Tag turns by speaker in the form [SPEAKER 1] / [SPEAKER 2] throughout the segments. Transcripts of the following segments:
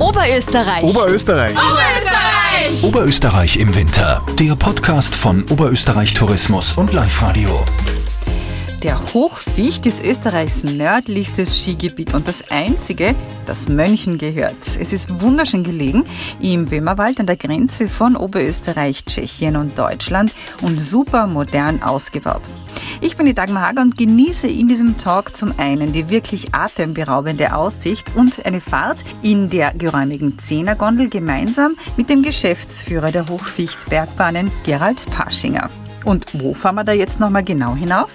[SPEAKER 1] Oberösterreich.
[SPEAKER 2] Oberösterreich.
[SPEAKER 1] Oberösterreich.
[SPEAKER 3] Oberösterreich im Winter. Der Podcast von Oberösterreich Tourismus und Live Radio.
[SPEAKER 4] Der Hochficht ist Österreichs nördlichstes Skigebiet und das einzige, das Mönchen gehört. Es ist wunderschön gelegen im Böhmerwald an der Grenze von Oberösterreich, Tschechien und Deutschland und super modern ausgebaut. Ich bin die Dagmar Hager und genieße in diesem Talk zum einen die wirklich atemberaubende Aussicht und eine Fahrt in der geräumigen Zehnergondel gemeinsam mit dem Geschäftsführer der Hochficht Bergbahnen, Gerald Paschinger. Und wo fahren wir da jetzt nochmal genau hinauf?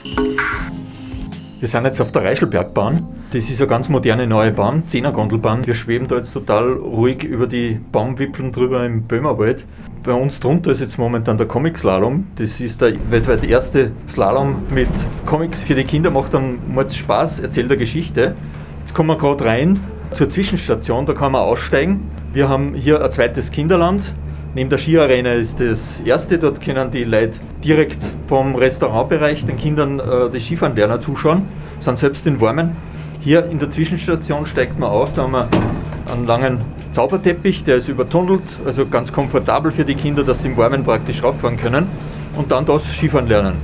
[SPEAKER 5] Wir sind jetzt auf der Reischelbergbahn. Das ist eine ganz moderne neue Bahn, 10er Gondelbahn. Wir schweben da jetzt total ruhig über die Baumwipfeln drüber im Böhmerwald. Bei uns drunter ist jetzt momentan der Comic Slalom. Das ist der weltweit erste Slalom mit Comics für die Kinder, macht dann Mords Spaß, erzählt eine Geschichte. Jetzt kommen wir gerade rein zur Zwischenstation, da kann man aussteigen. Wir haben hier ein zweites Kinderland. Neben der Skiarena ist das erste, dort können die Leute direkt vom Restaurantbereich den Kindern äh, das Skifahren lernen zuschauen, sind selbst in Warmen. Hier in der Zwischenstation steigt man auf, da haben wir einen langen Zauberteppich, der ist übertunnelt, also ganz komfortabel für die Kinder, dass sie im Warmen praktisch rauffahren können und dann das Skifahren lernen.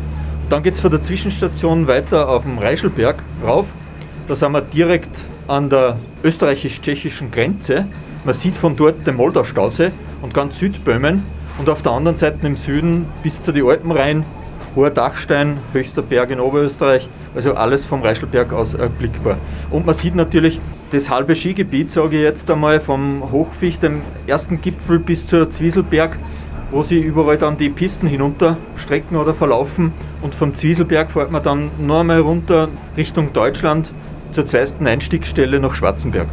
[SPEAKER 5] Dann geht es von der Zwischenstation weiter auf den Reischelberg rauf. Da sind wir direkt an der österreichisch-tschechischen Grenze. Man sieht von dort den Moldau-Stausee und ganz Südböhmen und auf der anderen Seite im Süden bis zu die Alpen rein, Hoher Dachstein, höchster Berg in Oberösterreich, also alles vom Reischelberg aus erblickbar. Und man sieht natürlich das halbe Skigebiet, sage ich jetzt einmal, vom Hochficht, dem ersten Gipfel bis zur Zwieselberg, wo sie überall dann die Pisten hinunter strecken oder verlaufen. Und vom Zwieselberg fährt man dann noch einmal runter Richtung Deutschland zur zweiten Einstiegsstelle nach Schwarzenberg.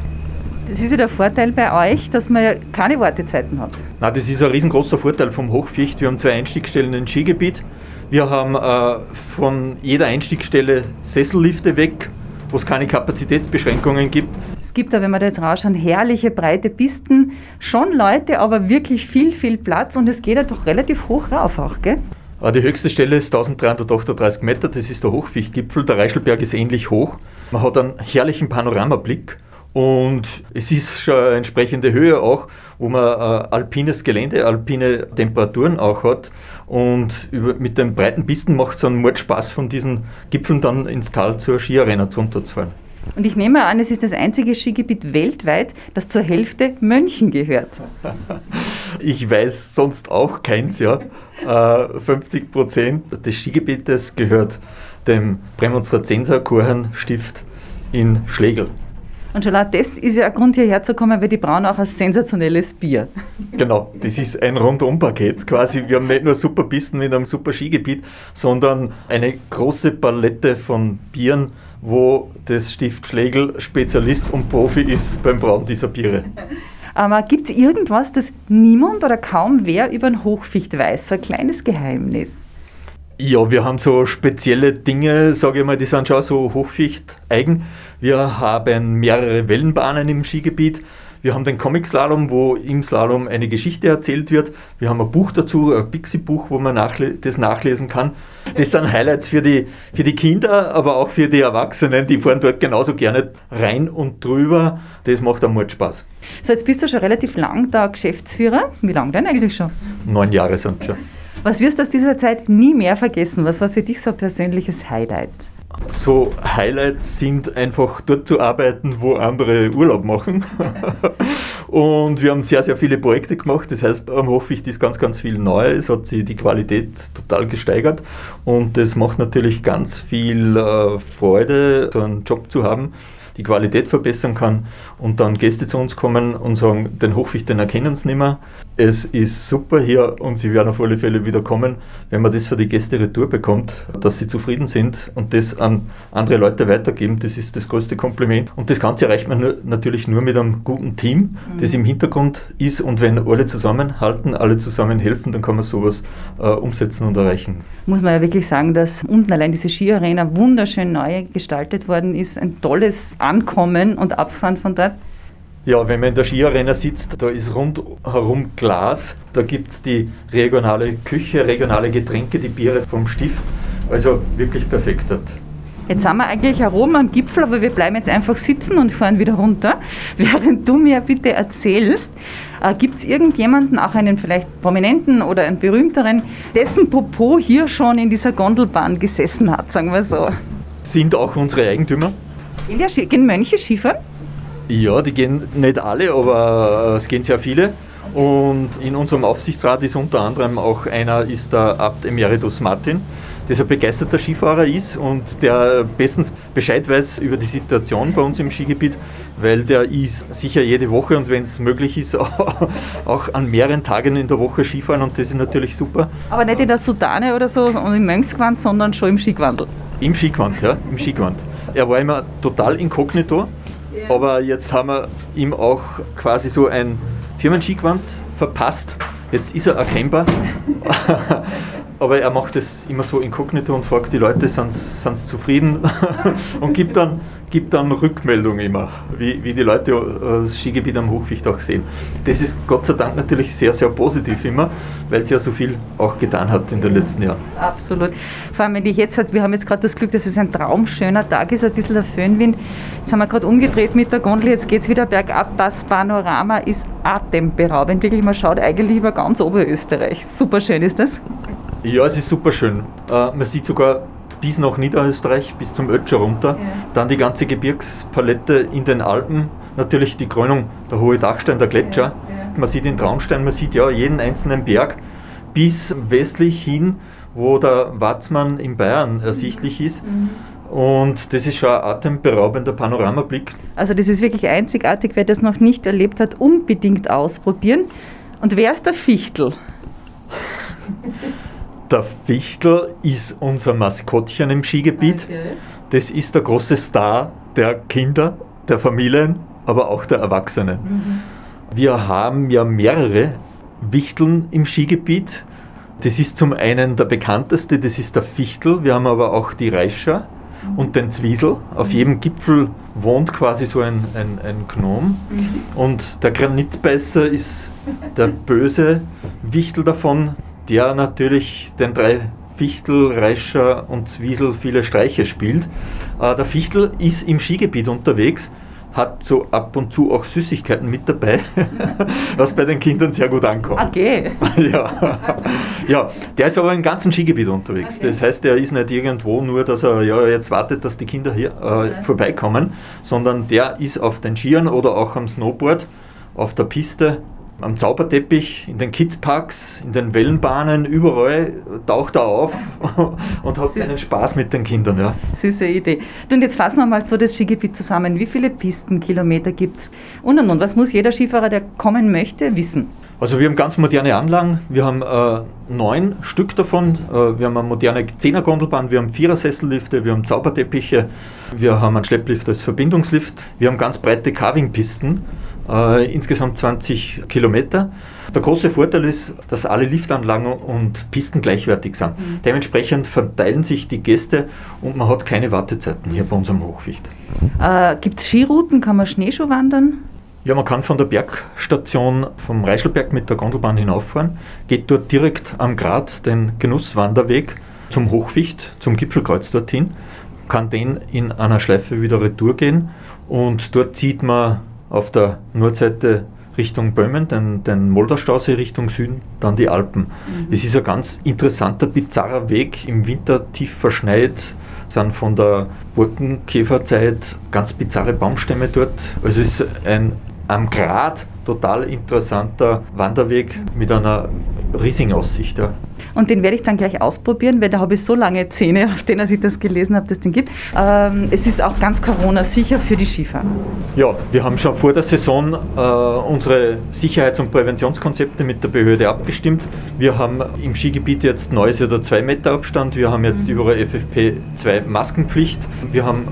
[SPEAKER 4] Das ist ja der Vorteil bei euch, dass man ja keine Wartezeiten hat.
[SPEAKER 5] Na, das ist ein riesengroßer Vorteil vom Hochficht. Wir haben zwei Einstiegsstellen im Skigebiet. Wir haben äh, von jeder Einstiegsstelle Sessellifte weg, wo es keine Kapazitätsbeschränkungen gibt.
[SPEAKER 4] Es gibt da, wenn wir da jetzt rausschauen, herrliche breite Pisten, schon Leute, aber wirklich viel, viel Platz und es geht ja doch relativ hoch rauf auch, gell?
[SPEAKER 5] Äh, Die höchste Stelle ist 1338 Meter, das ist der Hochfichtgipfel. Der Reischelberg ist ähnlich hoch. Man hat einen herrlichen Panoramablick und es ist schon eine entsprechende Höhe auch, wo man äh, alpines Gelände, alpine Temperaturen auch hat. Und über, mit den breiten Pisten macht es einen Mord Spaß, von diesen Gipfeln dann ins Tal zur Skiarena runterzufahren.
[SPEAKER 4] Und ich nehme an, es ist das einzige Skigebiet weltweit, das zur Hälfte Mönchen gehört.
[SPEAKER 5] Ich weiß sonst auch keins, ja. Äh, 50 Prozent des Skigebietes gehört dem Prämonstratenser Chorherrnstift in Schlegel.
[SPEAKER 4] Und schon das ist ja ein Grund, hierher zu kommen, weil die brauen auch ein sensationelles Bier.
[SPEAKER 5] Genau, das ist ein Rundumpaket quasi. Wir haben nicht nur super Pisten mit einem super Skigebiet, sondern eine große Palette von Bieren, wo das Stift Schlegel Spezialist und Profi ist beim Brauen dieser Biere.
[SPEAKER 4] Aber gibt es irgendwas, das niemand oder kaum wer über den Hochficht weiß? So ein kleines Geheimnis.
[SPEAKER 5] Ja, wir haben so spezielle Dinge, sage ich mal, die sind schon so Hochficht eigen. Wir haben mehrere Wellenbahnen im Skigebiet. Wir haben den Comic Slalom, wo im Slalom eine Geschichte erzählt wird. Wir haben ein Buch dazu, ein Pixie-Buch, wo man nachle das nachlesen kann. Das sind Highlights für die, für die Kinder, aber auch für die Erwachsenen. Die fahren dort genauso gerne rein und drüber. Das macht am Mord Spaß.
[SPEAKER 4] So, jetzt bist du schon relativ lang da Geschäftsführer. Wie lange denn eigentlich schon?
[SPEAKER 5] Neun Jahre sind schon.
[SPEAKER 4] Was wirst du aus dieser Zeit nie mehr vergessen? Was war für dich so ein persönliches Highlight?
[SPEAKER 5] So Highlights sind einfach dort zu arbeiten, wo andere Urlaub machen. Und wir haben sehr, sehr viele Projekte gemacht. Das heißt, am Hochficht ist ganz, ganz viel neu. Es hat sich die Qualität total gesteigert. Und das macht natürlich ganz viel äh, Freude, so einen Job zu haben, die Qualität verbessern kann und dann Gäste zu uns kommen und sagen, den Hochficht, den erkennen sie nicht mehr. Es ist super hier und sie werden auf alle Fälle wieder kommen, wenn man das für die Gäste retour bekommt, dass sie zufrieden sind und das an andere Leute weitergeben, das ist das größte Kompliment. Und das Ganze erreicht man nur, natürlich nur mit einem guten Team, das im Hintergrund ist und wenn alle zusammenhalten, alle zusammen helfen, dann kann man sowas äh, umsetzen und erreichen.
[SPEAKER 4] Muss man ja wirklich sagen, dass unten allein diese Skiarena wunderschön neu gestaltet worden ist. Ein tolles Ankommen und Abfahren von dort.
[SPEAKER 5] Ja, wenn man in der Skiarena sitzt, da ist rundherum Glas, da gibt es die regionale Küche, regionale Getränke, die Biere vom Stift. Also wirklich perfekt dort.
[SPEAKER 4] Jetzt sind wir eigentlich herum am Gipfel, aber wir bleiben jetzt einfach sitzen und fahren wieder runter. Während du mir bitte erzählst, äh, gibt es irgendjemanden, auch einen vielleicht prominenten oder einen berühmteren, dessen Popo hier schon in dieser Gondelbahn gesessen hat, sagen wir so?
[SPEAKER 5] Sind auch unsere Eigentümer.
[SPEAKER 4] Gehen, ja, gehen Mönche Skifahren?
[SPEAKER 5] Ja, die gehen nicht alle, aber äh, es gehen sehr viele. Und in unserem Aufsichtsrat ist unter anderem auch einer, ist der Abt Emeritus Martin, der ein begeisterter Skifahrer ist und der bestens Bescheid weiß über die Situation bei uns im Skigebiet, weil der ist sicher jede Woche und wenn es möglich ist, auch an mehreren Tagen in der Woche Skifahren und das ist natürlich super.
[SPEAKER 4] Aber nicht in der Sudane oder so und im Mönchsgewand, sondern schon im Skigewandel.
[SPEAKER 5] Im Skigewand, ja, im Skigewand. Er war immer total inkognito, ja. aber jetzt haben wir ihm auch quasi so ein Firmenskigewand verpasst. Jetzt ist er erkennbar. aber er macht es immer so inkognito und fragt die Leute, sind sie zufrieden und gibt dann, gibt dann Rückmeldung immer, wie, wie die Leute äh, das Skigebiet am Hochwicht auch sehen. Das ist Gott sei Dank natürlich sehr, sehr positiv immer, weil sie ja so viel auch getan hat in den letzten Jahren.
[SPEAKER 4] Absolut. Vor allem, wenn ich jetzt wir haben jetzt gerade das Glück, dass es ein traumschöner Tag ist, ein bisschen der Föhnwind. Jetzt haben wir gerade umgedreht mit der Gondel, jetzt geht es wieder bergab. Das Panorama ist atemberaubend. Wirklich, man schaut eigentlich über ganz Oberösterreich. Super schön ist das.
[SPEAKER 5] Ja, es ist super schön. Äh, man sieht sogar bis nach Niederösterreich, bis zum Ötscher runter. Ja. Dann die ganze Gebirgspalette in den Alpen. Natürlich die Krönung, der hohe Dachstein, der Gletscher. Ja. Ja. Man sieht den Traunstein, man sieht ja jeden einzelnen Berg bis westlich hin, wo der Watzmann in Bayern ersichtlich ist. Mhm. Und das ist schon ein atemberaubender Panoramablick.
[SPEAKER 4] Also das ist wirklich einzigartig. Wer das noch nicht erlebt hat, unbedingt ausprobieren. Und wer ist der Fichtel?
[SPEAKER 5] Der Fichtel ist unser Maskottchen im Skigebiet. Okay. Das ist der große Star der Kinder, der Familien, aber auch der Erwachsenen. Mhm. Wir haben ja mehrere Wichteln im Skigebiet. Das ist zum einen der bekannteste, das ist der Fichtel. Wir haben aber auch die Reischer mhm. und den Zwiesel. Auf jedem Gipfel wohnt quasi so ein, ein, ein Gnom. Mhm. Und der Granitbeißer ist der böse Wichtel davon, der natürlich den drei Fichtel, Reischer und Zwiesel viele Streiche spielt. Äh, der Fichtel ist im Skigebiet unterwegs, hat so ab und zu auch Süßigkeiten mit dabei, was bei den Kindern sehr gut ankommt.
[SPEAKER 4] Okay.
[SPEAKER 5] ja. ja, der ist aber im ganzen Skigebiet unterwegs. Okay. Das heißt, er ist nicht irgendwo nur, dass er ja, jetzt wartet, dass die Kinder hier äh, vorbeikommen, sondern der ist auf den Skiern oder auch am Snowboard auf der Piste am Zauberteppich, in den Kidsparks, in den Wellenbahnen, überall taucht er auf und hat seinen Spaß mit den Kindern. Ja.
[SPEAKER 4] Süße Idee. Und jetzt fassen wir mal so das Skigebiet zusammen. Wie viele Pistenkilometer gibt es? Und, und, und, was muss jeder Skifahrer, der kommen möchte, wissen?
[SPEAKER 5] Also wir haben ganz moderne Anlagen. Wir haben äh, neun Stück davon. Äh, wir haben eine moderne Zehnergondelbahn, wir haben Vierersessellifte, wir haben Zauberteppiche, wir haben einen Schlepplift als Verbindungslift, wir haben ganz breite Carvingpisten äh, insgesamt 20 Kilometer. Der große Vorteil ist, dass alle Liftanlagen und Pisten gleichwertig sind. Mhm. Dementsprechend verteilen sich die Gäste und man hat keine Wartezeiten hier bei unserem Hochwicht.
[SPEAKER 4] Äh, Gibt es Skirouten? Kann man Schneeschuh wandern?
[SPEAKER 5] Ja, man kann von der Bergstation vom Reischelberg mit der Gondelbahn hinauffahren, geht dort direkt am Grat den Genusswanderweg zum Hochwicht, zum Gipfelkreuz dorthin, kann den in einer Schleife wieder retour gehen und dort zieht man auf der Nordseite Richtung Böhmen, den, den Moldaustausee Richtung Süden, dann die Alpen. Mhm. Es ist ein ganz interessanter, bizarrer Weg, im Winter tief verschneit, sind von der Borkenkäferzeit ganz bizarre Baumstämme dort. Also es ist ein am Grat total interessanter Wanderweg mit einer riesigen Aussicht. Ja.
[SPEAKER 4] Und den werde ich dann gleich ausprobieren, weil da habe ich so lange Zähne, auf denen ich das gelesen habe, dass es den gibt. Ähm, es ist auch ganz Corona-sicher für die Skifahrer.
[SPEAKER 5] Ja, wir haben schon vor der Saison äh, unsere Sicherheits- und Präventionskonzepte mit der Behörde abgestimmt. Wir haben im Skigebiet jetzt neues oder 2 Meter Abstand. Wir haben jetzt mhm. überall FFP2 Maskenpflicht. Wir haben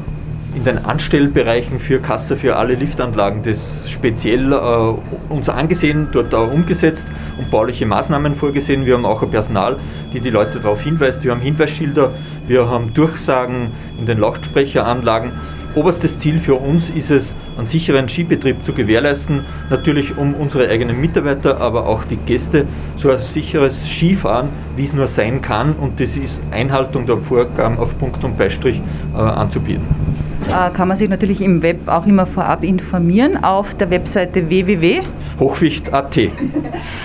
[SPEAKER 5] in den Anstellbereichen für Kasse für alle Liftanlagen das speziell äh, uns angesehen, dort auch umgesetzt und bauliche Maßnahmen vorgesehen. Wir haben auch ein Personal, die die Leute darauf hinweist. Wir haben Hinweisschilder, wir haben Durchsagen in den Lautsprecheranlagen Oberstes Ziel für uns ist es, einen sicheren Skibetrieb zu gewährleisten, natürlich um unsere eigenen Mitarbeiter, aber auch die Gäste so ein sicheres Skifahren, wie es nur sein kann und das ist Einhaltung der Vorgaben auf Punkt und Beistrich äh, anzubieten.
[SPEAKER 4] Äh, kann man sich natürlich im Web auch immer vorab informieren auf der Webseite www.
[SPEAKER 5] Hochwicht.at.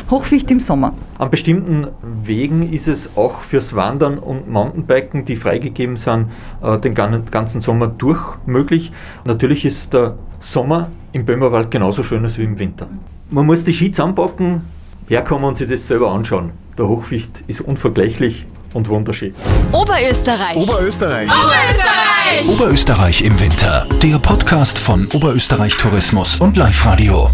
[SPEAKER 4] Hochwicht im Sommer.
[SPEAKER 5] An bestimmten Wegen ist es auch fürs Wandern und Mountainbiken, die freigegeben sind, äh, den ganzen Sommer durch möglich. Natürlich ist der Sommer im Böhmerwald genauso schön als wie im Winter. Man muss die Ski zusammenpacken, herkommen und sich das selber anschauen. Der Hochwicht ist unvergleichlich und wunderschön.
[SPEAKER 1] Oberösterreich.
[SPEAKER 3] Oberösterreich.
[SPEAKER 1] Oberösterreich.
[SPEAKER 3] Oberösterreich im Winter. Der Podcast von Oberösterreich Tourismus und Live Radio.